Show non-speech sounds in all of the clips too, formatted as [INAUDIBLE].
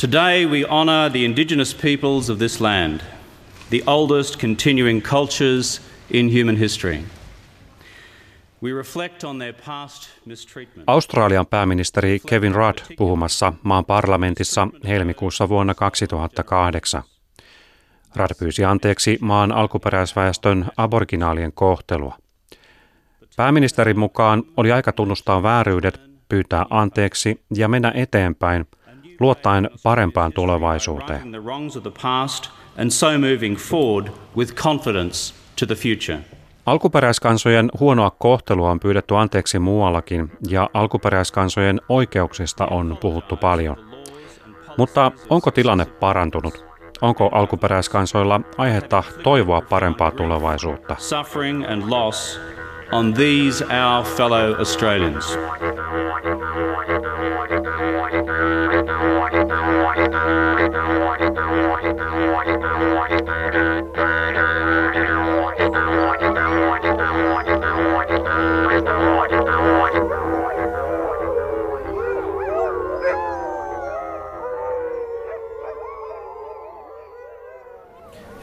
Today we honour the indigenous peoples of this land, the oldest continuing cultures in human history. We reflect on their past mistreatment. Australian pääministeri Kevin Rudd puhumassa maan parlamentissa helmikuussa vuonna 2008. Rudd pyysi anteeksi maan alkuperäisväestön aborginaalien kohtelua. Pääministerin mukaan oli aika tunnustaa vääryydet, pyytää anteeksi ja mennä eteenpäin, luottaen parempaan tulevaisuuteen. Alkuperäiskansojen huonoa kohtelua on pyydetty anteeksi muuallakin ja alkuperäiskansojen oikeuksista on puhuttu paljon. Mutta onko tilanne parantunut? Onko alkuperäiskansoilla aihetta toivoa parempaa tulevaisuutta? On these our fellow Australians.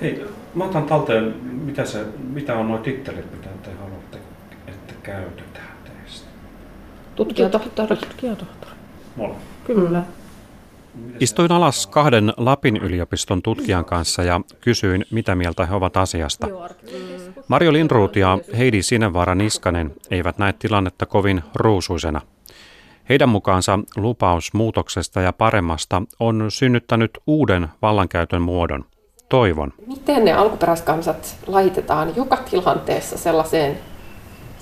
Hei, mä otan talteen, mitä, se, mitä on nuo tittelit, mitä te haluatte, käytetään teistä. Tutkijatohtori. Tutkijatohtori. Molemmat. Kyllä. Istuin alas kahden Lapin yliopiston tutkijan kanssa ja kysyin, mitä mieltä he ovat asiasta. Marjo Lindruut ja Heidi Sinevaara Niskanen eivät näe tilannetta kovin ruusuisena. Heidän mukaansa lupaus muutoksesta ja paremmasta on synnyttänyt uuden vallankäytön muodon toivon. Miten ne alkuperäiskansat laitetaan joka tilanteessa sellaiseen,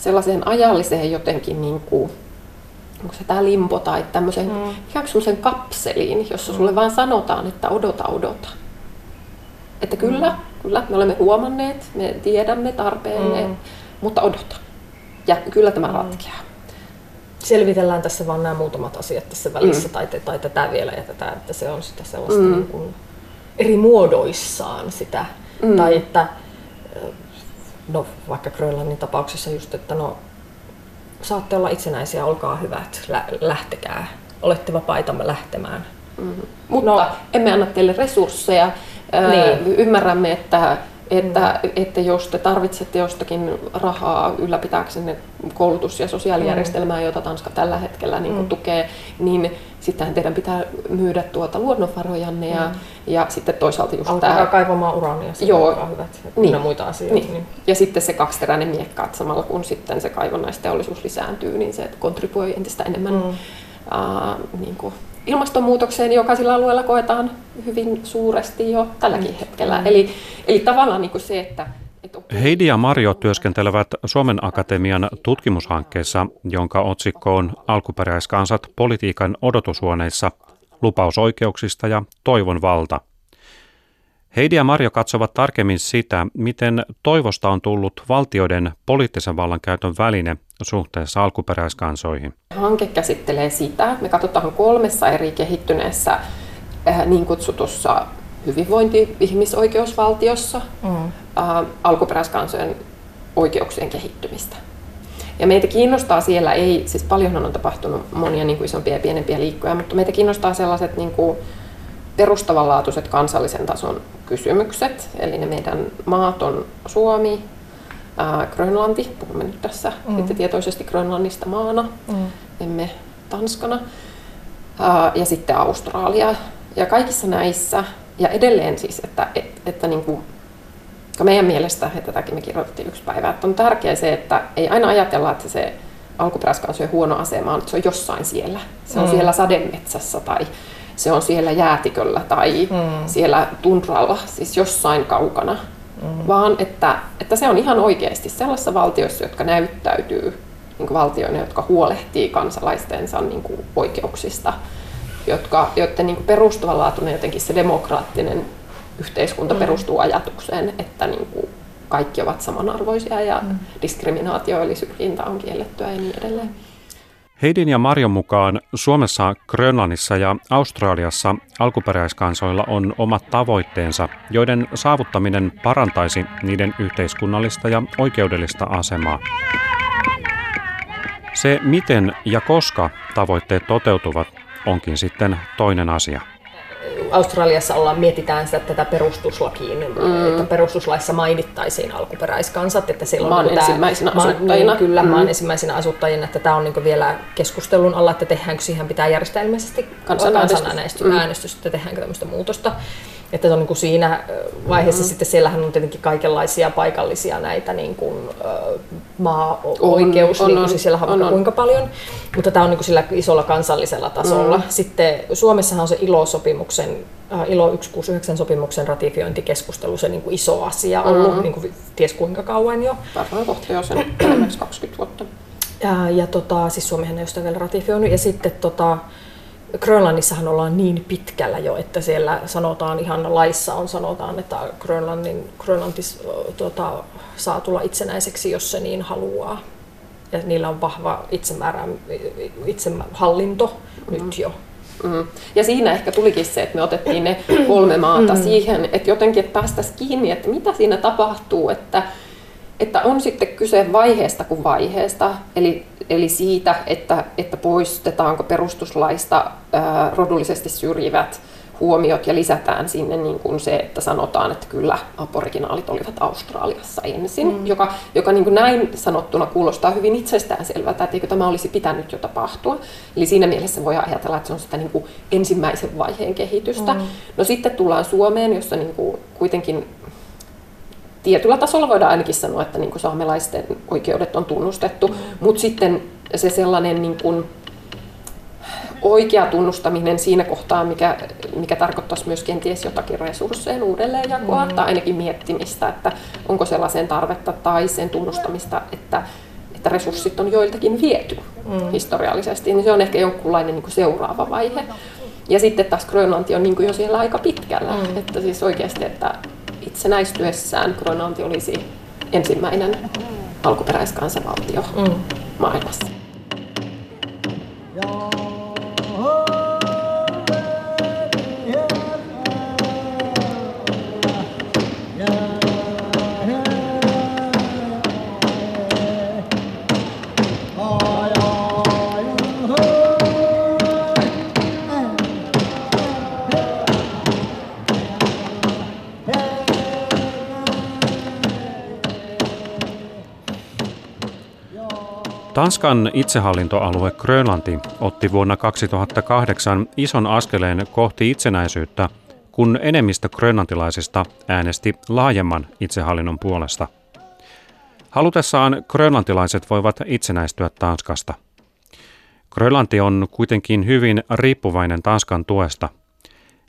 sellaiseen ajalliseen jotenkin niin kuin, onko se tämä limpo tai tämmöiseen mm. ikään kuin kapseliin, jossa sulle vaan sanotaan, että odota, odota. Että kyllä, mm. kyllä, me olemme huomanneet, me tiedämme tarpeenne, mm. mutta odota. Ja kyllä tämä mm. ratkeaa. Selvitellään tässä vaan nämä muutamat asiat tässä välissä, mm. tai, tai tätä vielä ja tätä, että se on sitä sellaista mm. niin kuin eri muodoissaan sitä. Mm. Tai että, no vaikka Grönlannin tapauksessa just, että no saatte olla itsenäisiä, olkaa hyvät, lä- lähtekää, olette vapaita lähtemään. Mm-hmm. Mutta no, emme anna teille resursseja, niin. ymmärrämme, että että, mm. että jos te tarvitsette jostakin rahaa ylläpitääksenne koulutus- ja sosiaalijärjestelmää, mm. jota Tanska tällä hetkellä niin kuin mm. tukee, niin sittenhän teidän pitää myydä tuota luonnonvarojanne ja, mm. ja sitten toisaalta just Alkaa tämä... kaivamaan urania, joo, hyvät niin, muita asioita. Niin. Niin. Ja sitten se kaksiteräinen miekka, että samalla kun sitten se kaivannaisteollisuus lisääntyy, niin se kontribuoi entistä enemmän mm. uh, niin kuin ilmastonmuutokseen jokaisella alueella koetaan hyvin suuresti jo tälläkin mm. hetkellä. Eli, eli tavallaan niin kuin se, että Heidi ja Mario työskentelevät Suomen Akatemian tutkimushankkeessa, jonka otsikko on Alkuperäiskansat politiikan odotushuoneissa, lupausoikeuksista ja toivon valta. Heidi ja Marjo katsovat tarkemmin sitä, miten toivosta on tullut valtioiden poliittisen vallankäytön väline suhteessa alkuperäiskansoihin. Hanke käsittelee sitä, me katsotaan kolmessa eri kehittyneessä äh, niin kutsutussa hyvinvointi-ihmisoikeusvaltiossa mm. äh, alkuperäiskansojen oikeuksien kehittymistä. Ja meitä kiinnostaa siellä, ei, siis paljonhan on tapahtunut monia niin kuin isompia ja pienempiä liikkoja, mutta meitä kiinnostaa sellaiset niin kuin perustavanlaatuiset kansallisen tason kysymykset. Eli ne meidän maat on Suomi, ää, Grönlanti, puhumme nyt tässä mm. sitten tietoisesti Grönlannista maana, mm. emme Tanskana, ää, ja sitten Australia. Ja kaikissa näissä, ja edelleen siis, että, että, että niin kuin, meidän mielestä, että tätäkin me kirjoitettiin yksi päivä, että on tärkeää se, että ei aina ajatella, että se alkuperäiskansojen huono asema on, että se on jossain siellä. Se on mm. siellä sademetsässä tai se on siellä jäätiköllä tai mm. siellä tundralla, siis jossain kaukana. Mm. Vaan että, että se on ihan oikeasti sellaisissa valtioissa, jotka näyttäytyy niin valtioina, jotka huolehtii kansalaistensa niin kuin oikeuksista, jotka, joiden niin perustavanlaatuinen jotenkin se demokraattinen yhteiskunta mm. perustuu ajatukseen, että niin kuin kaikki ovat samanarvoisia ja mm. diskriminaatio eli syrjintä on kiellettyä ja niin edelleen. Heidin ja Marjon mukaan Suomessa, Grönlannissa ja Australiassa alkuperäiskansoilla on omat tavoitteensa, joiden saavuttaminen parantaisi niiden yhteiskunnallista ja oikeudellista asemaa. Se, miten ja koska tavoitteet toteutuvat, onkin sitten toinen asia. Australiassa ollaan, mietitään sitä, tätä perustuslakiin, mm. että perustuslaissa mainittaisiin alkuperäiskansat, että siellä on maan niin ensimmäisenä maan, asuttajina. Niin, kyllä, mm. maan ensimmäisenä asuttajina, että tämä on niin vielä keskustelun alla, että tehdäänkö siihen pitää järjestää ilmeisesti kansanäänestys, mm. äänestys, että tehdäänkö tämmöistä muutosta. Että on niin kuin siinä vaiheessa mm-hmm. sitten siellähän on tietenkin kaikenlaisia paikallisia näitä niin kuin, maa-oikeus, on, niin kuin, on, siis siellä on, on, kuinka paljon, mutta tämä on niin kuin sillä isolla kansallisella tasolla. Mm. Sitten Suomessahan on se ILO-sopimuksen ILO 169 sopimuksen ratifiointikeskustelu se niin kuin iso asia ollut, mm. niin kuin ties kuinka kauan jo. Varmaan kohta jo sen 20 vuotta. Ja, ja tota, siis Suomihan ei ole sitä vielä ratifioinut. Ja sitten tota, Grönlannissahan ollaan niin pitkällä jo, että siellä sanotaan ihan laissa on sanotaan, että Grönlannin, Grönlantis tuota, saa tulla itsenäiseksi, jos se niin haluaa. Ja niillä on vahva itsemäärä, itsehallinto mm. nyt jo. Mm. Ja siinä ehkä tulikin se, että me otettiin ne kolme maata mm. siihen, että jotenkin että päästäisiin kiinni, että mitä siinä tapahtuu, että, että on sitten kyse vaiheesta kuin vaiheesta, eli, eli siitä, että, että poistetaanko perustuslaista ää, rodullisesti syrjivät huomiot ja lisätään sinne niin kuin se, että sanotaan, että kyllä aboriginaalit olivat Australiassa ensin, mm. joka, joka niin kuin näin sanottuna kuulostaa hyvin itsestäänselvältä, että eikö tämä olisi pitänyt jo tapahtua. Eli siinä mielessä voi ajatella, että se on sitä niin kuin ensimmäisen vaiheen kehitystä. Mm. No sitten tullaan Suomeen, jossa niin kuin kuitenkin tietyllä tasolla voidaan ainakin sanoa, että niin kuin saamelaisten oikeudet on tunnustettu, mm. mutta sitten se sellainen niin kuin oikea tunnustaminen siinä kohtaa, mikä, mikä tarkoittaisi myös kenties jotakin resurssien uudelleenjakoa mm. tai ainakin miettimistä, että onko sellaiseen tarvetta tai sen tunnustamista, että, että resurssit on joiltakin viety mm. historiallisesti, niin se on ehkä jonkunlainen niin kuin seuraava vaihe. Ja sitten taas Grönlanti on niin kuin jo siellä aika pitkällä, mm. että siis oikeasti, että itsenäistyessään Grönlanti olisi ensimmäinen alkuperäiskansavaltio mm. maailmassa. Tanskan itsehallintoalue Grönlanti otti vuonna 2008 ison askeleen kohti itsenäisyyttä, kun enemmistö grönlantilaisista äänesti laajemman itsehallinnon puolesta. Halutessaan grönlantilaiset voivat itsenäistyä Tanskasta. Grönlanti on kuitenkin hyvin riippuvainen Tanskan tuesta.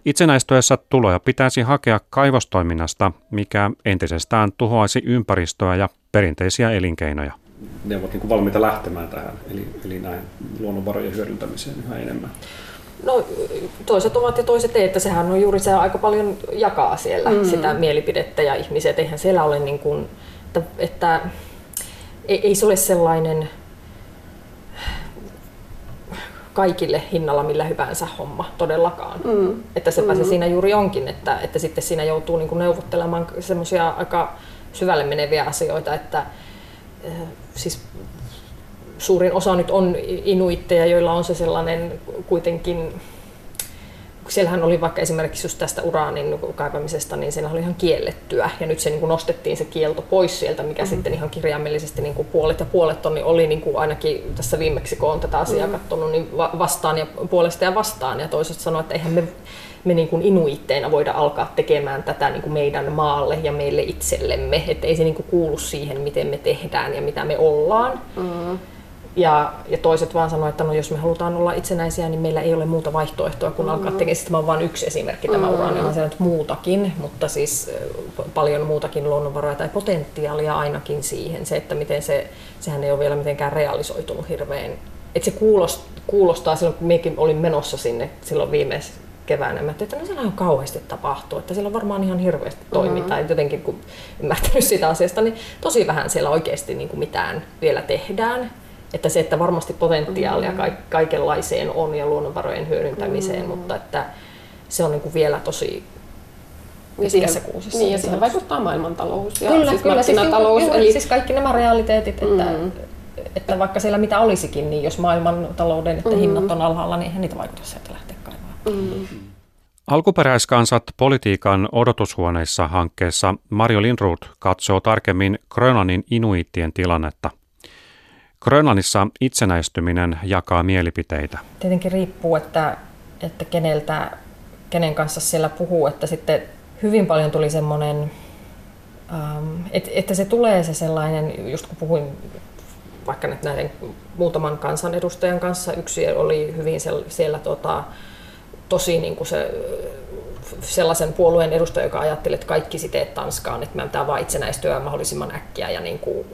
Itsenäistyessä tuloja pitäisi hakea kaivostoiminnasta, mikä entisestään tuhoaisi ympäristöä ja perinteisiä elinkeinoja ne ovat niin valmiita lähtemään tähän, eli, eli näin luonnonvarojen hyödyntämiseen yhä enemmän? No toiset ovat ja toiset ei, että sehän on juuri se aika paljon jakaa siellä mm. sitä mielipidettä ja ihmiset, eihän siellä ole niin kuin, että, että ei, ei se ole sellainen kaikille hinnalla millä hyvänsä homma todellakaan. Mm. Että sepä mm. se siinä juuri onkin, että, että sitten siinä joutuu niin kuin neuvottelemaan semmoisia aika syvälle meneviä asioita, että, siis suurin osa nyt on inuitteja, joilla on se sellainen kuitenkin siellähän oli vaikka esimerkiksi just tästä uraanin kaivamisesta, niin siinä oli ihan kiellettyä. Ja nyt se niin kuin nostettiin se kielto pois sieltä, mikä mm-hmm. sitten ihan kirjaimellisesti niin kuin puolet ja puolet on, niin oli niin kuin ainakin tässä viimeksi, kun on tätä asiaa mm-hmm. katsonut, niin vastaan ja puolesta ja vastaan. Ja toiset sanoivat, että eihän me me niin kuin inuitteina voida alkaa tekemään tätä niin kuin meidän maalle ja meille itsellemme. Että ei se niin kuin kuulu siihen, miten me tehdään ja mitä me ollaan. Mm. Ja, ja toiset vaan sanoivat, että no, jos me halutaan olla itsenäisiä, niin meillä ei ole muuta vaihtoehtoa kuin mm. alkaa tekemään. Sitten tämä on vain yksi esimerkki, tämä mm. uraani on nyt muutakin, mutta siis paljon muutakin luonnonvaroja tai potentiaalia ainakin siihen. Se, että miten se, sehän ei ole vielä mitenkään realisoitunut hirveän. Että se kuulostaa, kuulostaa silloin, kun minäkin olin menossa sinne silloin viimeis, keväänä. Mä että no siellä on kauheasti tapahtuu, että siellä on varmaan ihan hirveästi toimintaa. Mm-hmm. Jotenkin kun ymmärtänyt sitä asiasta, niin tosi vähän siellä oikeasti niin kuin mitään vielä tehdään. Että se, että varmasti potentiaalia mm-hmm. kaikenlaiseen on ja luonnonvarojen hyödyntämiseen, mm-hmm. mutta että se on niin kuin vielä tosi ja siihen. Niin, ja siihen vaikuttaa maailmantalous ja kyllä, siis kyllä, siis, talous, eli... siis kaikki nämä realiteetit, että, mm. että vaikka siellä mitä olisikin, niin jos maailman talouden että mm. hinnat on alhaalla, niin eihän niitä vaikuta sieltä lähteä. Alkuperäiskansat politiikan odotushuoneissa hankkeessa Mario Lindroth katsoo tarkemmin Grönlannin inuittien tilannetta. Grönlannissa itsenäistyminen jakaa mielipiteitä. Tietenkin riippuu, että, että keneltä, kenen kanssa siellä puhuu, että sitten hyvin paljon tuli semmoinen, ähm, että, että se tulee se sellainen, just kun puhuin vaikka nyt näiden muutaman kansanedustajan kanssa, yksi oli hyvin siellä, siellä tota, tosi niin kuin se, sellaisen puolueen edustaja, joka ajatteli, että kaikki siteet Tanskaan, että meidän pitää vain itsenäistyä mahdollisimman äkkiä ja niin kuin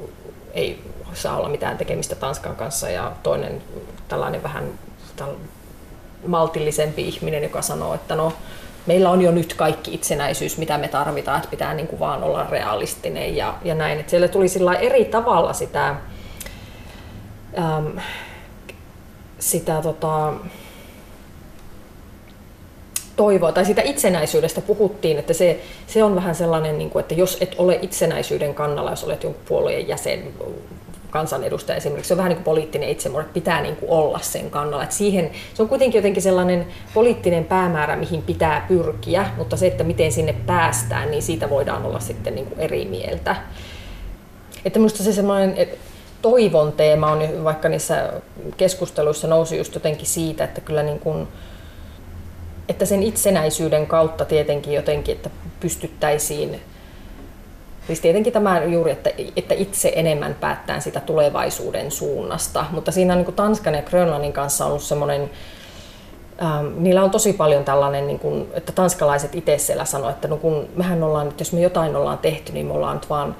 ei saa olla mitään tekemistä Tanskan kanssa. Ja toinen tällainen vähän maltillisempi ihminen, joka sanoo, että no, meillä on jo nyt kaikki itsenäisyys, mitä me tarvitaan, että pitää niin kuin vaan olla realistinen ja, ja näin. Että siellä tuli sillä eri tavalla sitä, äm, sitä tota, toivoa, tai sitä itsenäisyydestä puhuttiin, että se, se on vähän sellainen, niin kuin, että jos et ole itsenäisyyden kannalla, jos olet jonkun puolueen jäsen, kansanedustaja esimerkiksi, se on vähän niin kuin poliittinen itsemurha, pitää niin kuin olla sen kannalla. Että siihen, se on kuitenkin jotenkin sellainen poliittinen päämäärä, mihin pitää pyrkiä, mutta se, että miten sinne päästään, niin siitä voidaan olla sitten niin kuin eri mieltä. Että minusta se semmoinen toivon teema on, vaikka niissä keskusteluissa nousi just jotenkin siitä, että kyllä niin kuin, että sen itsenäisyyden kautta tietenkin jotenkin, että pystyttäisiin Siis tietenkin tämä juuri, että, että itse enemmän päättää sitä tulevaisuuden suunnasta, mutta siinä on niin Tanskan ja Grönlannin kanssa ollut semmoinen, ähm, niillä on tosi paljon tällainen, niin kuin, että tanskalaiset itse siellä sanoo, että no kun mehän ollaan, että jos me jotain ollaan tehty, niin me ollaan nyt vaan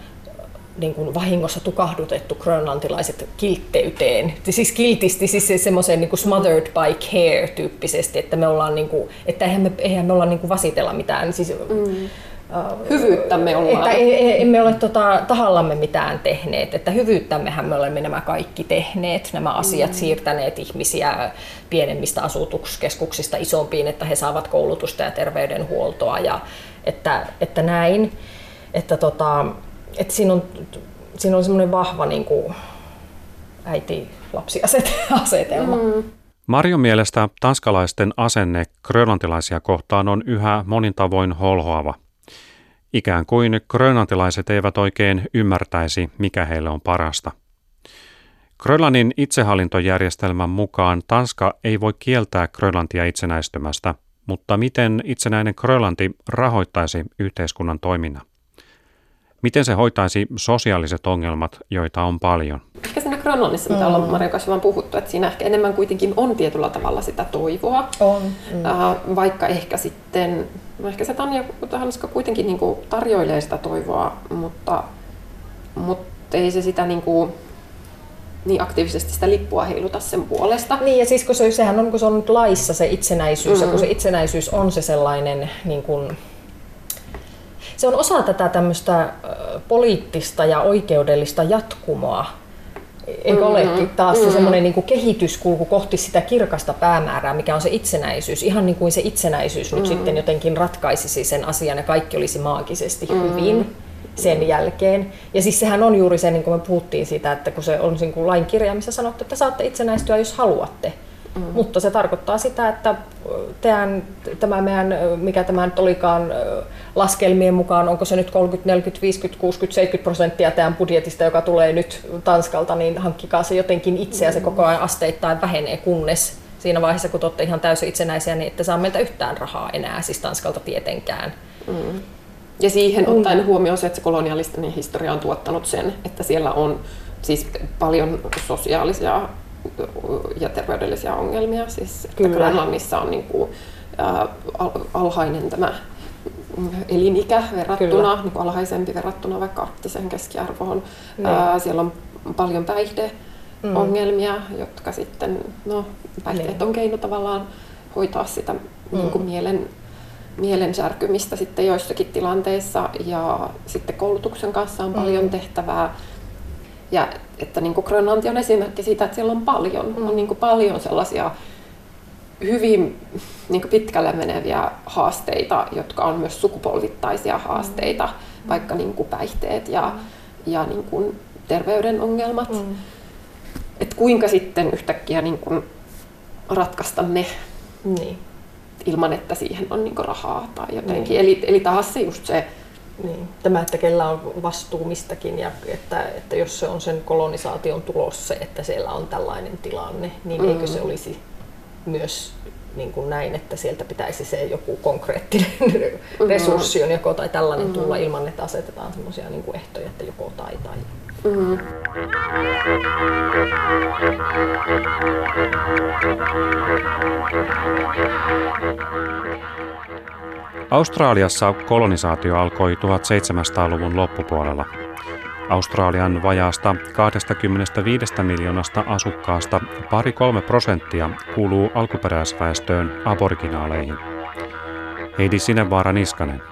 niin kuin vahingossa tukahdutettu grönlantilaiset kiltteyteen. Siis kiltisti, siis semmoiseen niin smothered by care tyyppisesti, että me ollaan, niin kuin, että eihän me, eihän me olla niin kuin vasitella mitään. Siis, mm. Hyvyyttämme ollaan. Että emme ole tota, tahallamme mitään tehneet, että hyvyyttämmehän me olemme nämä kaikki tehneet, nämä asiat mm. siirtäneet ihmisiä pienemmistä asutuskeskuksista isompiin, että he saavat koulutusta ja terveydenhuoltoa ja että, että näin. Että tota, että siinä on, siinä on semmoinen vahva niin kuin äiti-lapsi-asetelma. [LAUGHS] Mm. Marion mielestä tanskalaisten asenne grönlantilaisia kohtaan on yhä monin tavoin holhoava. Ikään kuin grönlantilaiset eivät oikein ymmärtäisi, mikä heille on parasta. Grönlannin itsehallintojärjestelmän mukaan Tanska ei voi kieltää Grönlantia itsenäistymästä, mutta miten itsenäinen Grönlanti rahoittaisi yhteiskunnan toiminnan? Miten se hoitaisi sosiaaliset ongelmat, joita on paljon? Ehkä siinä Grönlannissa, mitä mm. ollaan Maria kanssa vaan puhuttu, että siinä ehkä enemmän kuitenkin on tietyllä tavalla sitä toivoa. On. Mm. Äh, vaikka ehkä sitten, no ehkä se Tanja Hanska kuitenkin niin kuin tarjoilee sitä toivoa, mutta, mutta ei se sitä niin kuin, niin aktiivisesti sitä lippua heiluta sen puolesta. Niin ja siis kun se, sehän on, kun se on nyt laissa se itsenäisyys, mm. ja kun se itsenäisyys on se sellainen niin kuin, se on osa tätä tämmöistä poliittista ja oikeudellista jatkumoa. Eikö mm-hmm. olekin taas mm-hmm. se semmoinen niin kehityskulku kohti sitä kirkasta päämäärää, mikä on se itsenäisyys. Ihan niin kuin se itsenäisyys mm-hmm. nyt sitten jotenkin ratkaisisi sen asian ja kaikki olisi maagisesti mm-hmm. hyvin sen jälkeen. Ja siis sehän on juuri se, niin kuin me puhuttiin siitä, että kun se on niin kuin lain kirja, missä sanottu, että saatte itsenäistyä, jos haluatte. Mm. Mutta se tarkoittaa sitä, että teidän, tämä meidän, mikä tämä nyt olikaan laskelmien mukaan, onko se nyt 30, 40, 50, 60, 70 prosenttia teidän budjetista, joka tulee nyt Tanskalta, niin hankkikaa se jotenkin itse ja se koko ajan asteittain vähenee, kunnes siinä vaiheessa, kun olette ihan täysin itsenäisiä, niin ette saa meiltä yhtään rahaa enää, siis Tanskalta tietenkään. Mm. Ja siihen mm. ottaen huomioon se, että se kolonialistinen historia on tuottanut sen, että siellä on siis paljon sosiaalisia ja terveydellisiä ongelmia. Siis, että Grönlannissa on niin kuin, äh, alhainen tämä elinikä verrattuna, niin kuin alhaisempi verrattuna vaikka arktiseen keskiarvoon. Ää, siellä on paljon päihdeongelmia, mm. jotka sitten, no päihteet on keino tavallaan hoitaa sitä mm. niin kuin mielen, mielen särkymistä sitten joissakin tilanteissa ja sitten koulutuksen kanssa on paljon mm. tehtävää. Ja että niin kuin Grönlanti on esimerkki siitä, että siellä on paljon, mm. on niin kuin paljon sellaisia hyvin niin kuin pitkälle meneviä haasteita, jotka on myös sukupolvittaisia haasteita, mm. vaikka niin kuin päihteet ja, mm. ja niin kuin terveyden ongelmat. Mm. Et kuinka sitten yhtäkkiä niin kuin ratkaista ne niin. ilman, että siihen on niin rahaa tai jotenkin. Mm. Eli, eli taas se just se niin. Tämä, että kellä on vastuu mistäkin ja että, että jos se on sen kolonisaation tulos se, että siellä on tällainen tilanne, niin mm. eikö se olisi myös niin kuin näin, että sieltä pitäisi se joku konkreettinen mm-hmm. resurssi on joko tai tällainen mm-hmm. tulla ilman, että asetetaan sellaisia niin ehtoja, että joko tai tai. Mm-hmm. Australiassa kolonisaatio alkoi 1700-luvun loppupuolella. Australian vajaasta 25 miljoonasta asukkaasta pari kolme prosenttia kuuluu alkuperäisväestöön aboriginaaleihin. Heidi Sinevaara Niskanen.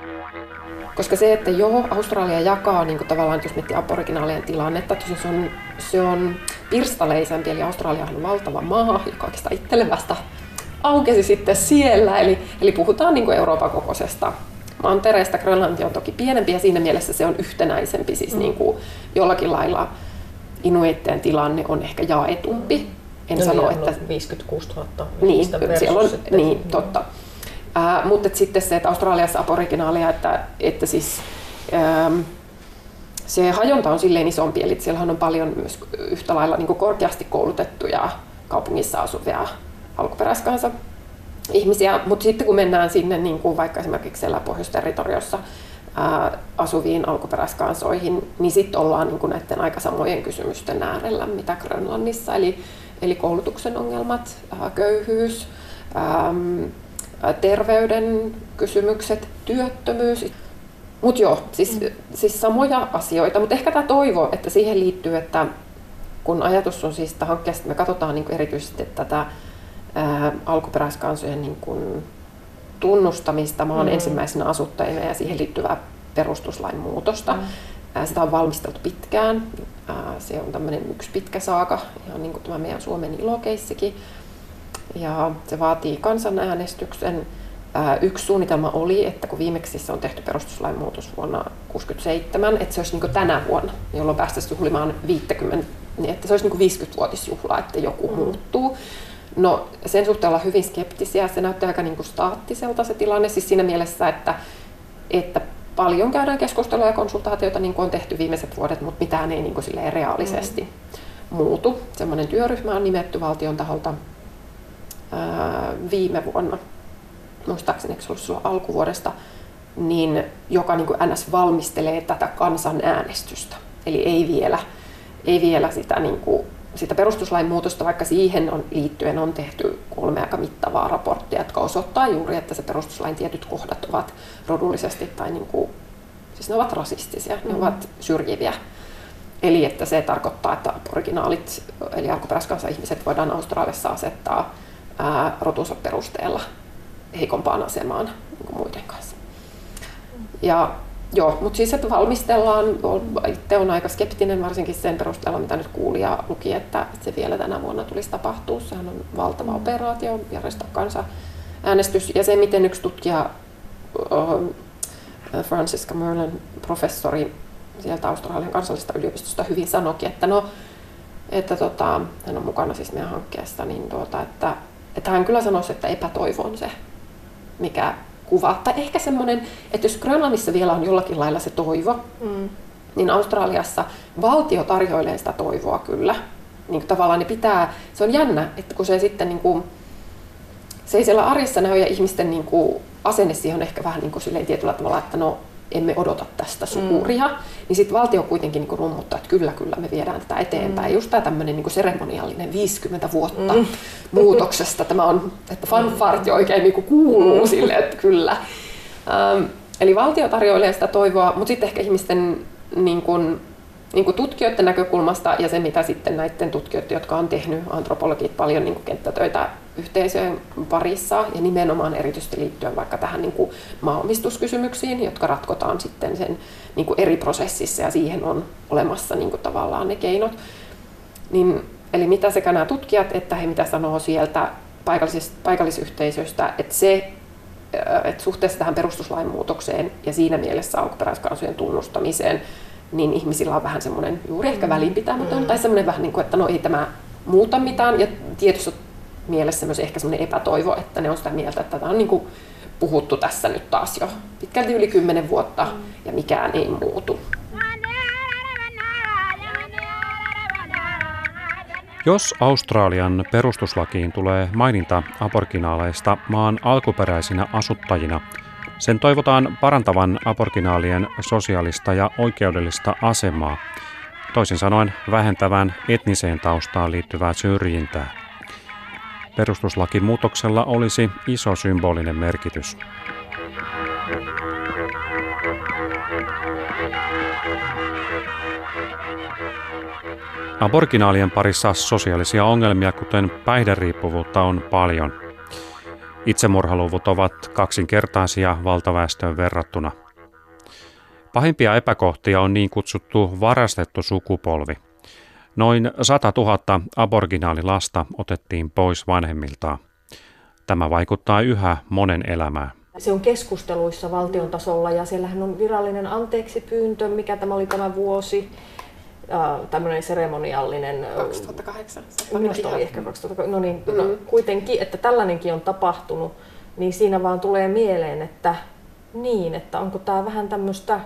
Koska se, että joo, Australia jakaa niin kuin tavallaan, jos miettii aboriginaalien tilannetta, että se on, se on pirstaleisempi, eli Australia on valtava maa, joka oikeastaan itselle aukesi sitten siellä, eli, eli puhutaan niin kuin Euroopan kokoisesta mantereesta. Grönlanti on toki pienempi ja siinä mielessä se on yhtenäisempi, siis mm. niin kuin jollakin lailla Inuitteen tilanne on ehkä jaetumpi. En no sano, niin, että... 56 000 niin, siellä on, sitten. niin, totta. Äh, mutta sitten se, että Australiassa aboriginaaleja, että, että siis ähm, se hajonta on silleen isompi, eli siellähän on paljon myös yhtä lailla niin korkeasti koulutettuja kaupungissa asuvia alkuperäiskansa ihmisiä, mutta sitten kun mennään sinne niin kuin vaikka esimerkiksi siellä Pohjois-territoriossa ää, asuviin alkuperäiskansoihin, niin sitten ollaan niin kuin näiden aika samojen kysymysten äärellä, mitä Grönlannissa, eli, eli koulutuksen ongelmat, ää, köyhyys, ää, terveyden kysymykset, työttömyys. Mutta joo, siis, mm. siis samoja asioita, mutta ehkä tämä toivo, että siihen liittyy, että kun ajatus on siis, että hankkeesta me katsotaan niin erityisesti tätä ää, alkuperäiskansojen niin kuin tunnustamista maan mm. ensimmäisenä asuttajina ja siihen liittyvää perustuslain muutosta. Mm. Ää, sitä on valmisteltu pitkään. Ää, se on tämmöinen yksi pitkä saaka, ihan niin kuin tämä meidän Suomen ilokeissikin. Ja se vaatii kansanäänestyksen. Ää, yksi suunnitelma oli, että kun viimeksi se on tehty perustuslain muutos vuonna 1967, että se olisi niin tänä vuonna, jolloin päästäisiin juhlimaan 50, niin että se olisi niin 50-vuotisjuhla, että joku mm. muuttuu. No sen suhteen ollaan hyvin skeptisiä. Se näyttää aika niin kuin staattiselta se tilanne, siis siinä mielessä, että, että paljon käydään keskustelua ja konsultaatioita niin kuin on tehty viimeiset vuodet, mutta mitään ei niin kuin silleen reaalisesti mm. muutu. Semmoinen työryhmä on nimetty valtion taholta ää, viime vuonna, muistaakseni eikö ollut silloin alkuvuodesta, niin, joka niin kuin NS valmistelee tätä kansanäänestystä. Eli ei vielä, ei vielä sitä niin kuin sitä perustuslain muutosta, vaikka siihen on, liittyen on tehty kolme aika mittavaa raporttia, jotka osoittaa juuri, että se perustuslain tietyt kohdat ovat rodullisesti tai niin kuin, siis ne ovat rasistisia, mm. ne ovat syrjiviä. Eli että se tarkoittaa, että originaalit, eli alkuperäiskansa ihmiset voidaan Australiassa asettaa ää, rotunsa perusteella heikompaan asemaan niin kuin muiden kanssa. Ja Joo, mutta siis että valmistellaan, itse on aika skeptinen varsinkin sen perusteella, mitä nyt kuuli ja luki, että se vielä tänä vuonna tulisi tapahtua. Sehän on valtava mm. operaatio, järjestää kansa äänestys. Ja se, miten yksi tutkija, Francisca Merlin, professori sieltä Australian kansallisesta yliopistosta hyvin sanoikin, että no, että tota, hän on mukana siis meidän hankkeessa, niin tuota, että, että hän kyllä sanoisi, että epätoivo on se, mikä kuva. Tai ehkä semmoinen, että jos Grönlannissa vielä on jollakin lailla se toivo, mm. niin Australiassa valtio tarjoilee sitä toivoa kyllä. Niin kuin tavallaan ne pitää, se on jännä, että kun se sitten niin kuin, se ei siellä arjessa näy ja ihmisten niin kuin, asenne siihen on ehkä vähän niin kuin silleen tietyllä tavalla, että no emme odota tästä suuria, mm. niin sitten valtio kuitenkin niin rummuttaa, että kyllä, kyllä me viedään tätä eteenpäin. Mm. Just tämä tämmöinen niin seremoniallinen 50 vuotta mm. muutoksesta, tämä on, että fanfart jo oikein niin kuuluu mm. sille, että kyllä. Ähm, eli valtio tarjoilee sitä toivoa, mutta sitten ehkä ihmisten niin kuin, niin kuin tutkijoiden näkökulmasta ja se, mitä sitten näiden tutkijoiden, jotka on tehnyt antropologit paljon niin kuin kenttätöitä yhteisöjen parissa ja nimenomaan erityisesti liittyen vaikka tähän niin kuin maaomistuskysymyksiin, jotka ratkotaan sitten sen niin kuin eri prosessissa ja siihen on olemassa niin kuin tavallaan ne keinot. Niin, eli mitä sekä nämä tutkijat että he mitä sanoo sieltä paikallisista, paikallisyhteisöistä, että se että suhteessa tähän perustuslain muutokseen ja siinä mielessä alkuperäiskansojen tunnustamiseen, niin ihmisillä on vähän semmoinen juuri ehkä välinpitämätön mm. tai semmoinen vähän niin kuin, että no ei tämä muuta mitään ja tietyssä mielessä myös ehkä semmoinen epätoivo, että ne on sitä mieltä, että tämä on niin kuin puhuttu tässä nyt taas jo pitkälti yli kymmenen vuotta ja mikään ei muutu. Jos Australian perustuslakiin tulee maininta aboriginaaleista maan alkuperäisinä asuttajina, sen toivotaan parantavan aborginaalien sosiaalista ja oikeudellista asemaa, toisin sanoen vähentävän etniseen taustaan liittyvää syrjintää. Perustuslakimuutoksella olisi iso symbolinen merkitys. Aborginaalien parissa sosiaalisia ongelmia, kuten päihderiippuvuutta, on paljon. Itsemurhaluvut ovat kaksinkertaisia valtaväestöön verrattuna. Pahimpia epäkohtia on niin kutsuttu varastettu sukupolvi. Noin 100 000 aborginaalilasta otettiin pois vanhemmiltaan. Tämä vaikuttaa yhä monen elämään. Se on keskusteluissa valtion tasolla ja siellähän on virallinen anteeksi pyyntö, mikä tämä oli tämä vuosi tämmöinen seremoniallinen... 2008. Minusta oli ehkä 2008. No niin, mm. no, kuitenkin, että tällainenkin on tapahtunut, niin siinä vaan tulee mieleen, että niin, että onko tämä vähän tämmöistä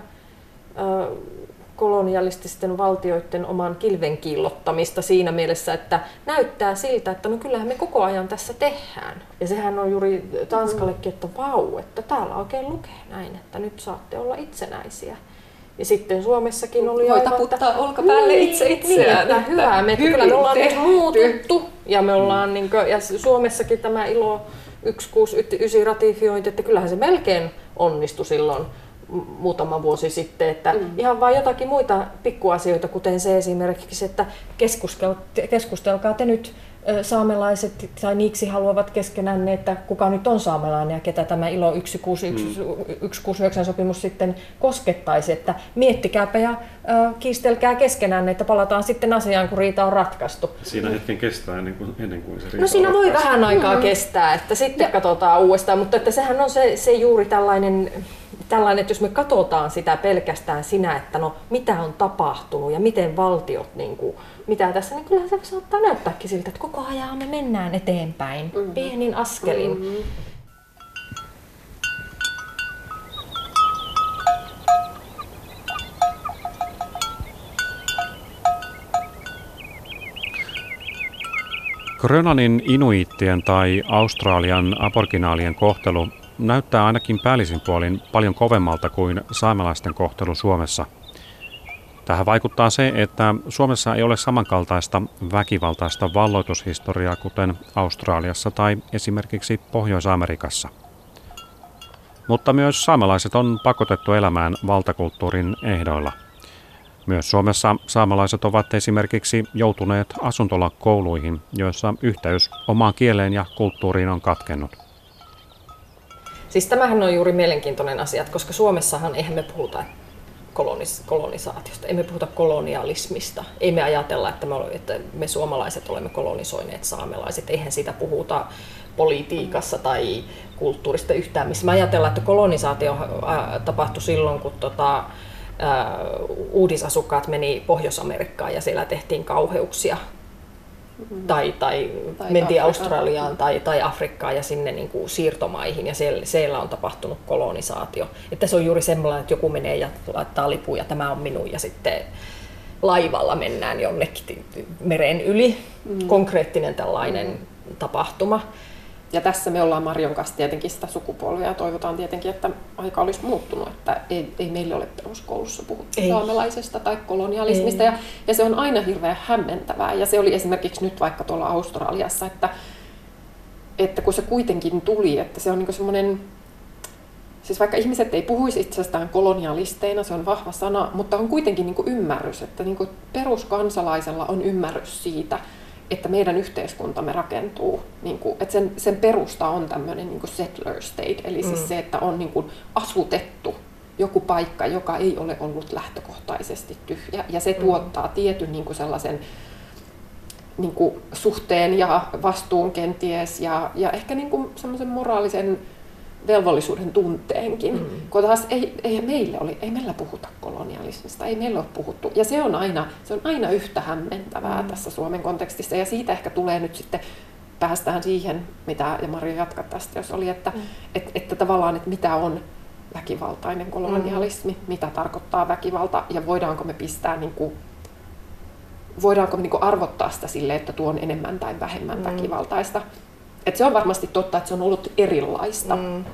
kolonialististen valtioiden oman kilven kiillottamista siinä mielessä, että näyttää siltä, että no kyllähän me koko ajan tässä tehdään. Ja sehän on juuri Tanskallekin, että vau, että täällä oikein lukee näin, että nyt saatte olla itsenäisiä. Ja sitten Suomessakin oli Voi aivan, taputtaa olkapäälle niin, itse itseään. Niin, että hyvä, me, kyllä me ollaan nyt muututtu ja me ollaan mm. niin kuin, ja Suomessakin tämä ILO 169 ratifiointi, että kyllähän se melkein onnistui silloin muutama vuosi sitten, että mm. ihan vain jotakin muita pikkuasioita, kuten se esimerkiksi, että keskustelkaa te nyt saamelaiset tai niiksi haluavat keskenään, että kuka nyt on saamelainen ja ketä tämä ILO 169 sopimus sitten koskettaisi, että miettikääpä ja kiistelkää keskenään, että palataan sitten asiaan, kun riita on ratkaistu. Siinä hetken kestää ennen kuin, ennen kuin se riita No siinä voi vähän aikaa mm. kestää, että sitten ja. katsotaan uudestaan, mutta että sehän on se, se juuri tällainen tällainen, että jos me katsotaan sitä pelkästään sinä, että no mitä on tapahtunut ja miten valtiot, niin kuin, mitä tässä, niin kyllä se saattaa näyttääkin siltä, että koko ajan me mennään eteenpäin mm-hmm. pienin askelin. Mm-hmm. Grönlannin inuittien tai Australian aborginaalien kohtelu näyttää ainakin päällisin puolin paljon kovemmalta kuin saamelaisten kohtelu Suomessa. Tähän vaikuttaa se, että Suomessa ei ole samankaltaista väkivaltaista valloitushistoriaa kuten Australiassa tai esimerkiksi Pohjois-Amerikassa. Mutta myös saamelaiset on pakotettu elämään valtakulttuurin ehdoilla. Myös Suomessa saamelaiset ovat esimerkiksi joutuneet asuntolakouluihin, joissa yhteys omaan kieleen ja kulttuuriin on katkennut. Siis tämähän on juuri mielenkiintoinen asia, koska Suomessahan eihän me puhuta kolonis, kolonisaatiosta, emme puhuta kolonialismista. Ei me ajatella, että me, että me suomalaiset olemme kolonisoineet saamelaiset. Eihän siitä puhuta politiikassa tai kulttuurista yhtään, missä me ajatellaan, että kolonisaatio tapahtui silloin, kun tota, uudisasukkaat meni Pohjois-Amerikkaan ja siellä tehtiin kauheuksia. Tai, tai, tai mentiin Australiaan tai, tai Afrikkaan ja sinne niin kuin siirtomaihin ja siellä, siellä on tapahtunut kolonisaatio. Että se on juuri semmoinen, että joku menee ja laittaa lipun ja tämä on minun ja sitten laivalla mennään jonnekin meren yli. Mm. Konkreettinen tällainen mm. tapahtuma. Ja tässä me ollaan Marion kanssa tietenkin sitä sukupolvia ja toivotaan tietenkin, että aika olisi muuttunut, että ei, ei meille ole peruskoulussa puhuttu ei. saamelaisesta tai kolonialismista. Ja, ja se on aina hirveän hämmentävää. Ja se oli esimerkiksi nyt vaikka tuolla Australiassa, että, että kun se kuitenkin tuli, että se on niin semmoinen Siis vaikka ihmiset ei puhuisi itsestään kolonialisteina, se on vahva sana, mutta on kuitenkin niin ymmärrys, että niin peruskansalaisella on ymmärrys siitä, että meidän yhteiskuntamme rakentuu, niin kuin, että sen, sen perusta on tämmöinen niin kuin settler state, eli siis mm. se, että on niin kuin asutettu joku paikka, joka ei ole ollut lähtökohtaisesti tyhjä, ja se mm. tuottaa tietyn niin kuin sellaisen niin kuin suhteen ja vastuun kenties, ja, ja ehkä niin kuin semmoisen moraalisen velvollisuuden tunteenkin. Mm. Kun taas ei, ei, meille oli, ei meillä puhuta kolonialismista, ei meillä ole puhuttu. Ja se on aina, se on aina yhtä hämmentävää mm. tässä Suomen kontekstissa. Ja siitä ehkä tulee nyt sitten päästään siihen, mitä, ja Maria jatkat tästä, jos oli, että, mm. että, että tavallaan, että mitä on väkivaltainen kolonialismi, mm. mitä tarkoittaa väkivalta, ja voidaanko me pistää niin kuin, voidaanko me niin kuin arvottaa sitä sille, että tuo on enemmän tai vähemmän mm. väkivaltaista. Et se on varmasti totta, että se on ollut erilaista. Mm.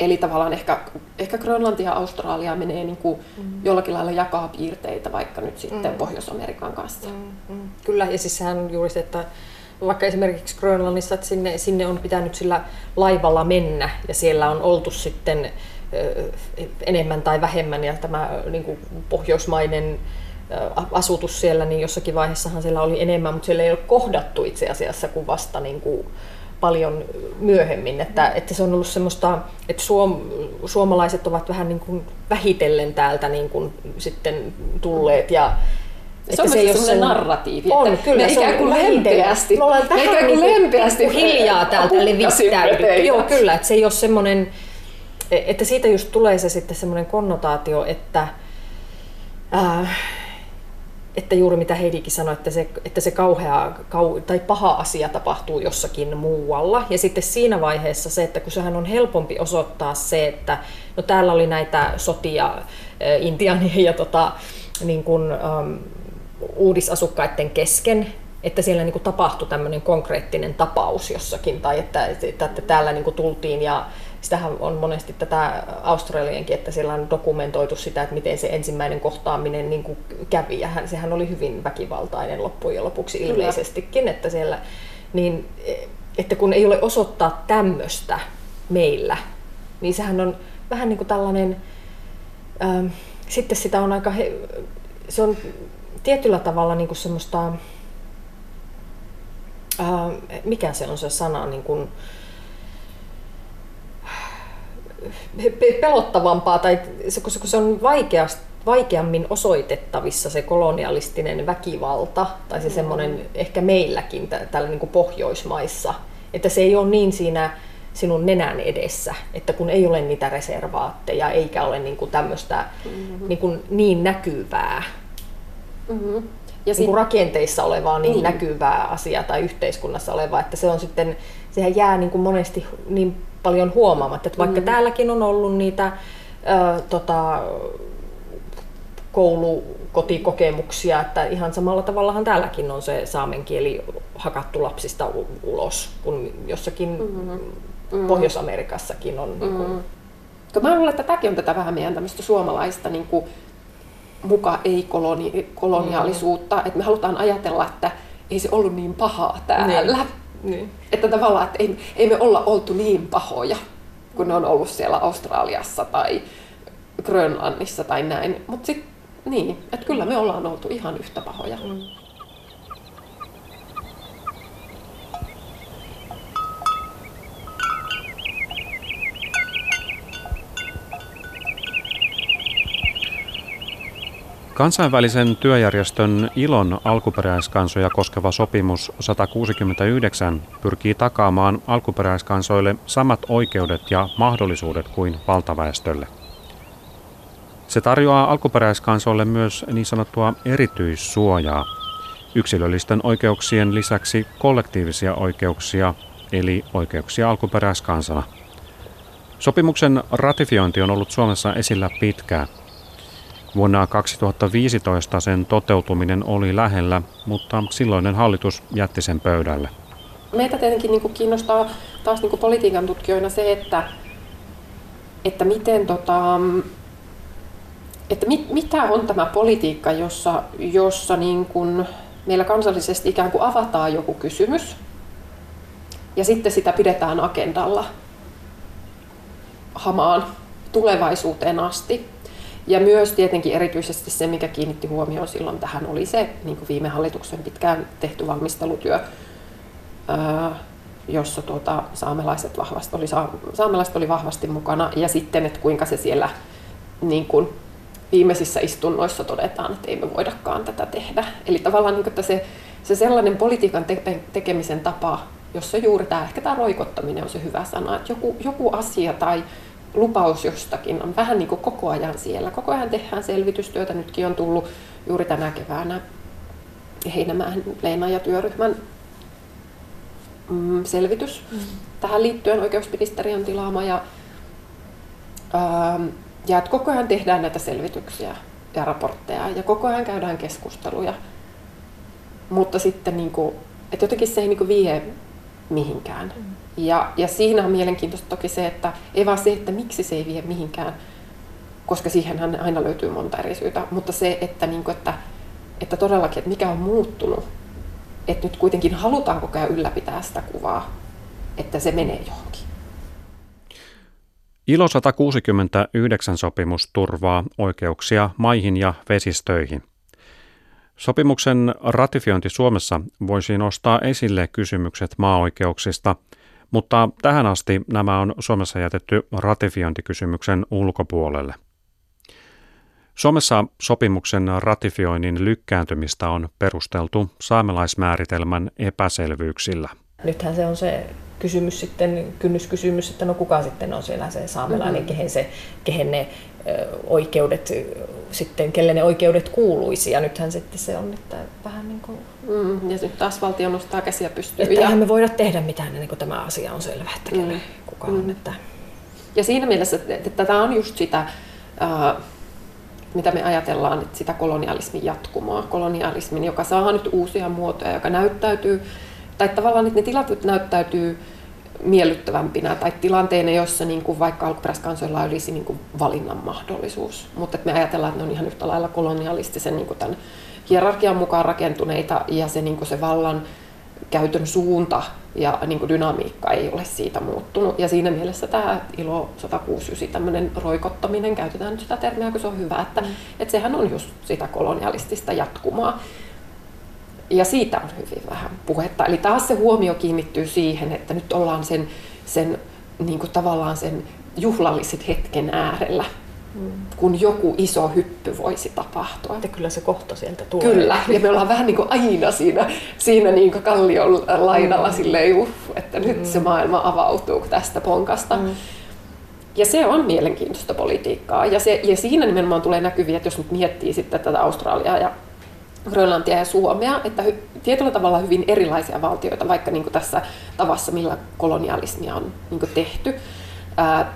Eli tavallaan ehkä, ehkä Grönlanti ja Australia menee niin kuin mm. jollakin lailla jakaa piirteitä vaikka nyt sitten mm. Pohjois-Amerikan kanssa. Mm. Mm. Kyllä, ja siis sehän on juuri se, että vaikka esimerkiksi Grönlannissa, että sinne, sinne on pitänyt sillä laivalla mennä ja siellä on oltu sitten enemmän tai vähemmän ja tämä niin kuin pohjoismainen asutus siellä, niin jossakin vaiheessahan siellä oli enemmän, mutta siellä ei ole kohdattu itse asiassa kuin vasta niin kuin paljon myöhemmin. Että, että se on ollut semmoista, että suom, suomalaiset ovat vähän niin kuin vähitellen täältä niin kuin sitten tulleet ja se on se myös sen narratiivi. On, kyllä. Me ikään kuin lempeästi, me ollaan vähän ikään kuin niin lempeästi hiljaa täältä levittäydytty. Joo, kyllä. Että se ei ole semmoinen, että siitä just tulee se sitten semmoinen konnotaatio, että äh, että juuri mitä Heidikin sanoi, että se, että se kauhea kau, tai paha asia tapahtuu jossakin muualla. Ja sitten siinä vaiheessa se, että kun sehän on helpompi osoittaa se, että no täällä oli näitä sotia intianien ja tota, niin kuin, ähm, uudisasukkaiden kesken, että siellä niin kuin tapahtui tämmöinen konkreettinen tapaus jossakin, tai että, että, että täällä niin kuin tultiin ja sitähän on monesti tätä Australiankin, että siellä on dokumentoitu sitä, että miten se ensimmäinen kohtaaminen niin kuin kävi, ja hän, sehän oli hyvin väkivaltainen loppujen lopuksi ilmeisestikin, että siellä, niin, että kun ei ole osoittaa tämmöistä meillä, niin sehän on vähän niin kuin tällainen, ähm, sitten sitä on aika, he, se on tietyllä tavalla niin kuin semmoista, äh, mikä se on se sana, niin kuin, pelottavampaa, tai se, kun se on vaikeasti, vaikeammin osoitettavissa se kolonialistinen väkivalta, tai se mm. semmoinen ehkä meilläkin täällä niin kuin Pohjoismaissa, että se ei ole niin siinä sinun nenän edessä, että kun ei ole niitä reservaatteja eikä ole niin kuin tämmöistä mm-hmm. niin, kuin niin näkyvää mm-hmm. ja niin sit... rakenteissa olevaa niin mm. näkyvää asiaa tai yhteiskunnassa olevaa, että se on sitten, sehän jää niin kuin monesti niin paljon huomaamatta, että vaikka mm. täälläkin on ollut niitä ö, tota, koulukotikokemuksia, että ihan samalla tavallahan täälläkin on se saamen kieli hakattu lapsista ulos, kun jossakin mm-hmm. Pohjois-Amerikassakin on. Mm-hmm. Niin kuin... Mä luulen, että tämäkin on tätä vähän meidän tämmöistä suomalaista niin kuin muka ei-koloniaalisuutta, mm-hmm. että me halutaan ajatella, että ei se ollut niin pahaa täällä. Niin. Niin. Että tavallaan, että ei, ei me olla oltu niin pahoja, kun ne on ollut siellä Australiassa tai Grönlannissa tai näin. Mutta sitten niin, että kyllä me ollaan oltu ihan yhtä pahoja. Mm. Kansainvälisen työjärjestön ILON alkuperäiskansoja koskeva sopimus 169 pyrkii takaamaan alkuperäiskansoille samat oikeudet ja mahdollisuudet kuin valtaväestölle. Se tarjoaa alkuperäiskansoille myös niin sanottua erityissuojaa, yksilöllisten oikeuksien lisäksi kollektiivisia oikeuksia, eli oikeuksia alkuperäiskansana. Sopimuksen ratifiointi on ollut Suomessa esillä pitkään – Vuonna 2015 sen toteutuminen oli lähellä, mutta silloinen hallitus jätti sen pöydälle. Meitä tietenkin niin kuin kiinnostaa taas niin kuin politiikan tutkijoina se, että, että miten tota, että mit, mitä on tämä politiikka, jossa, jossa niin kuin meillä kansallisesti ikään kuin avataan joku kysymys ja sitten sitä pidetään agendalla hamaan tulevaisuuteen asti. Ja myös tietenkin erityisesti se, mikä kiinnitti huomioon silloin tähän, oli se niin kuin viime hallituksen pitkään tehty valmistelutyö, jossa tuota, saamelaiset, vahvasti, oli, saamelaiset oli vahvasti mukana, ja sitten, että kuinka se siellä niin kuin, viimeisissä istunnoissa todetaan, että ei me voidakaan tätä tehdä. Eli tavallaan niin kuin, että se, se sellainen politiikan te- tekemisen tapa, jossa juuri tämä, ehkä tämä roikottaminen on se hyvä sana, että joku, joku asia tai lupaus jostakin on vähän niin kuin koko ajan siellä. Koko ajan tehdään selvitystyötä. Nytkin on tullut juuri tänä keväänä Heinämäen Leena ja työryhmän mm, selvitys mm. tähän liittyen oikeusministeriön tilaama ja, ähm, ja että koko ajan tehdään näitä selvityksiä ja raportteja ja koko ajan käydään keskusteluja. Mutta sitten niin kuin, että jotenkin se ei niin kuin vie mihinkään. Mm. Ja, ja siinä on mielenkiintoista toki se, että ei vaan se, että miksi se ei vie mihinkään, koska siihenhän aina löytyy monta eri syytä, mutta se, että, niin kuin, että, että todellakin, että mikä on muuttunut, että nyt kuitenkin halutaan koko ajan ylläpitää sitä kuvaa, että se menee johonkin. ILO 169 sopimus turvaa oikeuksia maihin ja vesistöihin. Sopimuksen ratifiointi Suomessa voisi nostaa esille kysymykset maaoikeuksista, mutta tähän asti nämä on Suomessa jätetty ratifiointikysymyksen ulkopuolelle. Suomessa sopimuksen ratifioinnin lykkääntymistä on perusteltu saamelaismääritelmän epäselvyyksillä. Nythän se on se kysymys sitten, kynnyskysymys, että no kuka sitten on siellä se saamelainen, mm-hmm. kehen, se, kehen ne oikeudet sitten, kelle ne oikeudet kuuluisi. Ja nythän sitten se on että. Mm, ja nyt taas valtio nostaa käsiä pystyyn. Että ja... me voida tehdä mitään ennen kuin tämä asia on selvä, että kelle mm. kuka on. Mm. Että... Ja siinä mielessä, että tämä on just sitä, uh, mitä me ajatellaan, että sitä kolonialismin jatkumoa. Kolonialismin, joka saa nyt uusia muotoja, joka näyttäytyy, tai tavallaan että ne tilat näyttäytyy miellyttävämpinä tai tilanteina, joissa niin kuin vaikka alkuperäiskansoilla olisi niin kuin valinnan mahdollisuus. Mutta me ajatellaan, että ne on ihan yhtä lailla kolonialistisen niin kuin tämän hierarkian mukaan rakentuneita ja se, niin kuin se vallan käytön suunta ja niin dynamiikka ei ole siitä muuttunut. Ja siinä mielessä tämä ILO 169, tämmöinen roikottaminen, käytetään nyt sitä termiä, kun se on hyvä, että, mm. että sehän on just sitä kolonialistista jatkumaa. Ja siitä on hyvin vähän puhetta. Eli taas se huomio kiinnittyy siihen, että nyt ollaan sen, sen niin kuin tavallaan sen juhlalliset hetken äärellä. Kun joku iso hyppy voisi tapahtua. Että kyllä se kohta sieltä tulee. Kyllä, ja me ollaan vähän niin kuin aina siinä, siinä niin kuin kallion laidalla mm. silleen, uh, että nyt mm. se maailma avautuu tästä ponkasta. Mm. Ja se on mielenkiintoista politiikkaa. Ja, se, ja siinä nimenomaan tulee näkyviä, että jos nyt miettii sitten tätä Australiaa ja Grönlantia ja Suomea, että hy, tietyllä tavalla hyvin erilaisia valtioita, vaikka niin kuin tässä tavassa, millä kolonialismia on niin kuin tehty,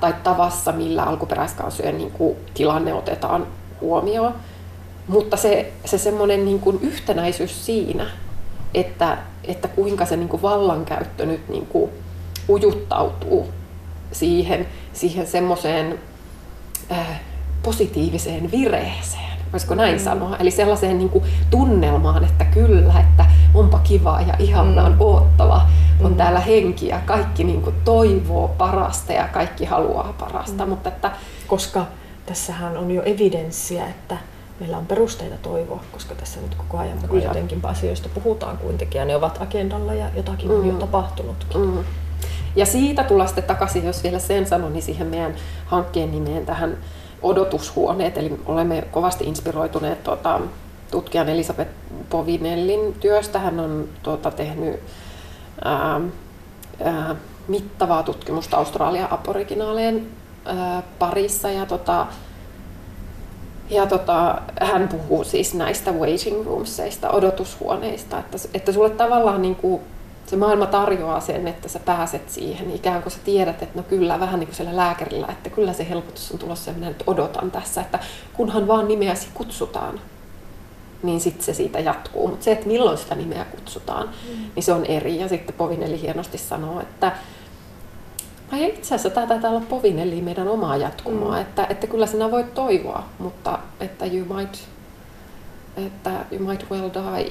tai tavassa, millä alkuperäiskansojen niin kuin, tilanne otetaan huomioon. Mutta se, se semmoinen niin kuin yhtenäisyys siinä, että, että kuinka se niin kuin vallankäyttö nyt niin kuin ujuttautuu siihen, siihen semmoiseen äh, positiiviseen vireeseen voisiko näin mm. sanoa, eli sellaiseen niin kuin tunnelmaan, että kyllä, että onpa kiva ja ihanaa, mm. oottava, on mm. täällä henki ja kaikki niin kuin toivoo parasta ja kaikki haluaa parasta. Mm. Mutta että, koska tässähän on jo evidenssiä, että meillä on perusteita toivoa, koska tässä nyt koko ajan mukaan jotenkin asioista puhutaan kuitenkin ja ne ovat agendalla ja jotakin mm. on jo mm. tapahtunutkin. Mm. Ja siitä tulla sitten takaisin, jos vielä sen sanon, niin siihen meidän hankkeen nimeen tähän odotushuoneet, eli olemme kovasti inspiroituneet tuota, tutkijan Elisabeth Povinellin työstä. Hän on tuota, tehnyt ää, ää, mittavaa tutkimusta Australian aboriginaalien ää, parissa. Ja, tota, ja tota, hän puhuu siis näistä waiting roomseista, odotushuoneista, että, että sulle tavallaan niin kuin se maailma tarjoaa sen, että sä pääset siihen, ikään kuin sä tiedät, että no kyllä, vähän niin kuin siellä lääkärillä, että kyllä se helpotus on tulossa ja minä nyt odotan tässä, että kunhan vaan nimeäsi kutsutaan, niin sitten se siitä jatkuu. Mutta se, että milloin sitä nimeä kutsutaan, mm. niin se on eri. Ja sitten Povinelli hienosti sanoo, että vai itse asiassa tämä taitaa olla Povinelli meidän omaa jatkumoa, mm. että, että kyllä sinä voit toivoa, mutta että you might, että you might well die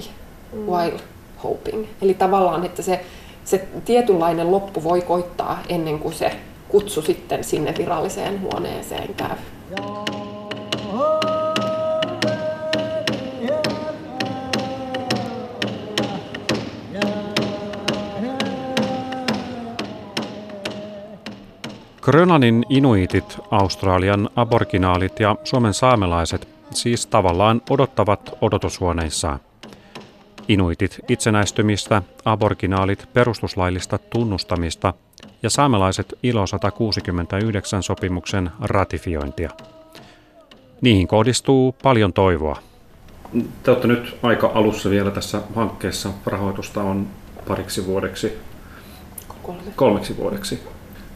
mm. while hoping. Eli tavallaan, että se, se tietynlainen loppu voi koittaa ennen kuin se kutsu sitten sinne viralliseen huoneeseen käy. Grönlannin inuitit, Australian aborginaalit ja Suomen saamelaiset siis tavallaan odottavat odotushuoneissaan. Inuitit itsenäistymistä, aborginaalit perustuslaillista tunnustamista ja saamelaiset ILO 169 sopimuksen ratifiointia. Niihin kohdistuu paljon toivoa. Te olette nyt aika alussa vielä tässä hankkeessa. Rahoitusta on pariksi vuodeksi Kolme. kolmeksi vuodeksi.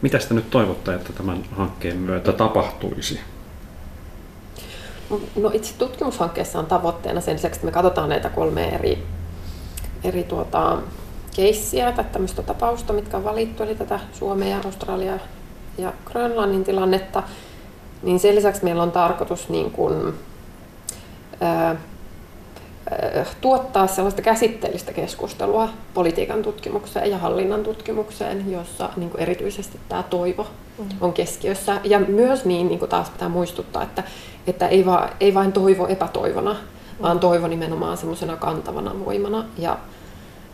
Mitä sitä nyt toivotte, että tämän hankkeen myötä tapahtuisi? No itse tutkimushankkeessa on tavoitteena sen lisäksi, että me katsotaan näitä kolme eri, eri tuota, keissiä tai tämmöistä tapausta, mitkä on valittu, eli tätä Suomea, Australia ja Grönlannin tilannetta, niin sen lisäksi meillä on tarkoitus niin kuin, ää, tuottaa sellaista käsitteellistä keskustelua politiikan tutkimukseen ja hallinnan tutkimukseen, jossa niin kuin erityisesti tämä toivo mm. on keskiössä. Ja myös niin, niin kuin taas pitää muistuttaa, että, että ei, vaan, ei vain toivo epätoivona. Vaan toivo nimenomaan semmoisena kantavana voimana ja,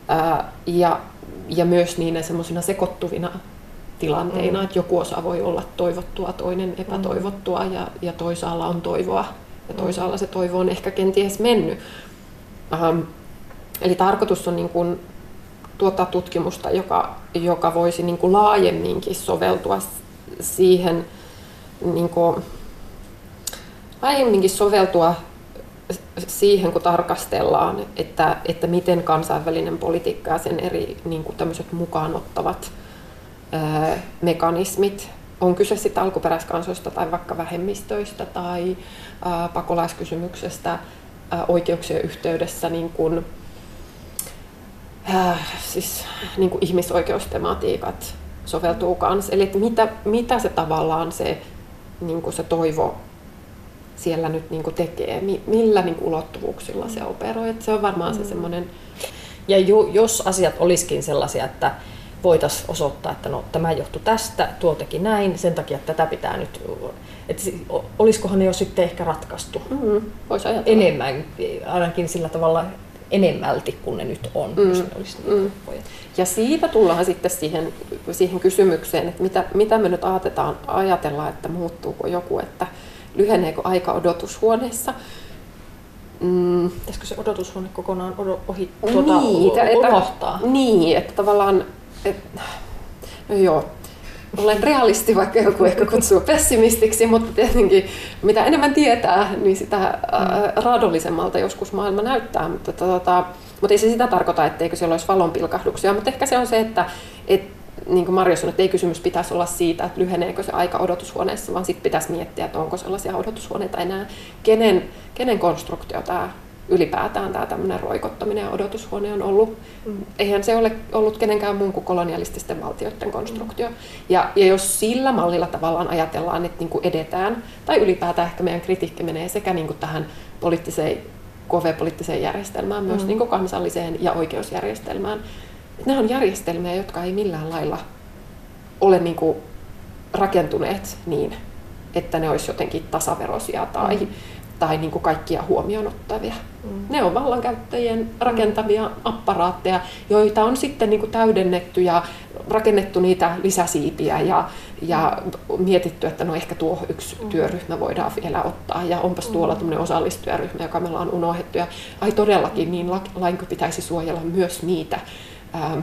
ää, ja, ja myös niin semmoisina sekoittuvina tilanteina, mm. että joku osa voi olla toivottua, toinen epätoivottua ja, ja toisaalla on toivoa ja toisaalla se toivo on ehkä kenties mennyt. Ähm, eli tarkoitus on niin kuin tuottaa tutkimusta, joka, joka voisi niin kuin laajemminkin soveltua siihen, niin kuin, laajemminkin soveltua siihen, kun tarkastellaan, että, että miten kansainvälinen politiikka ja sen eri niin kuin tämmöiset mukaanottavat ää, mekanismit, on kyse sitten alkuperäiskansoista tai vaikka vähemmistöistä tai ää, pakolaiskysymyksestä, oikeuksien yhteydessä niin kuin, äh, siis, niin kuin ihmisoikeustematiikat soveltuu kanssa. Eli että mitä, mitä se tavallaan se, niin kuin se toivo siellä nyt niin kuin tekee, millä niin kuin ulottuvuuksilla se operoi. Että se on varmaan mm. se semmoinen... Ja ju, jos asiat olisikin sellaisia, että voitaisiin osoittaa, että no, tämä johtui tästä, tuo teki näin, sen takia että tätä pitää nyt että olisikohan ne jo sitten ehkä ratkaistu mm, Voisi enemmän, ainakin sillä tavalla enemmälti kuin ne nyt on, mm. jos ne olisi mm. Ja siitä tullaan sitten siihen, siihen kysymykseen, että mitä, mitä me nyt ajatellaan, ajatellaan, että muuttuuko joku, että lyheneekö aika odotushuoneessa. Mm. Pitäisikö se odotushuone kokonaan ohi tuota, niin, unohtaa? Että, niin, että tavallaan, et, no joo, olen realisti, vaikka joku ehkä kutsuu pessimistiksi, mutta tietenkin mitä enemmän tietää, niin sitä mm. raadollisemmalta joskus maailma näyttää. Mutta, tota, mutta ei se sitä tarkoita, etteikö siellä olisi valonpilkahduksia, mutta ehkä se on se, että et, niin kuin Marjo sanoi, että ei kysymys pitäisi olla siitä, että lyheneekö se aika odotushuoneessa, vaan sitten pitäisi miettiä, että onko sellaisia odotushuoneita enää, kenen, kenen konstruktio tämä ylipäätään tämä tämmöinen roikottaminen ja odotushuone on ollut. Mm. Eihän se ole ollut kenenkään muun kuin kolonialististen valtioiden konstruktio. Mm. Ja, ja jos sillä mallilla tavallaan ajatellaan, että niin kuin edetään, tai ylipäätään ehkä meidän kritiikki menee sekä niin kuin tähän poliittiseen, KV-poliittiseen järjestelmään, myös mm. niin kuin kansalliseen ja oikeusjärjestelmään. Nämä on järjestelmiä, jotka ei millään lailla ole niin kuin rakentuneet niin, että ne olisi jotenkin tasaverosia tai mm tai niin kuin kaikkia huomioon ottavia. Mm. Ne on vallankäyttäjien rakentamia apparaatteja, joita on sitten niin kuin täydennetty ja rakennettu niitä lisäsiipiä ja, ja mietitty, että no ehkä tuo yksi mm. työryhmä voidaan vielä ottaa ja onpas tuolla mm. tämmöinen osallistujaryhmä, joka meillä on unohdettu. Ja ai todellakin, niin lainkö pitäisi suojella myös niitä, ää,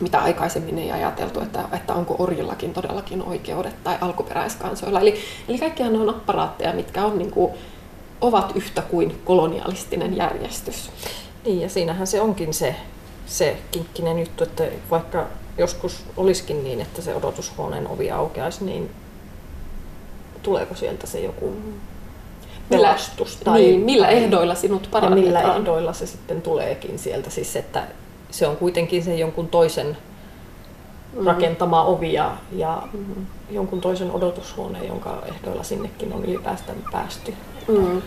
mitä aikaisemmin ei ajateltu, että, että onko orjillakin todellakin oikeudet tai alkuperäiskansoilla. Eli, eli kaikkihan on apparaatteja, mitkä on niin kuin, ovat yhtä kuin kolonialistinen järjestys. Niin, ja siinähän se onkin se, se kinkkinen juttu, että vaikka joskus olisikin niin, että se odotushuoneen ovi aukeaisi, niin tuleeko sieltä se joku pelastus? Millä, tai, niin, millä ehdoilla sinut parannetaan? millä ehdoilla se sitten tuleekin sieltä. Siis että se on kuitenkin se jonkun toisen mm-hmm. rakentama ovi ja, ja mm-hmm. jonkun toisen odotushuone, jonka ehdoilla sinnekin on ylipäätään päästy. Mm.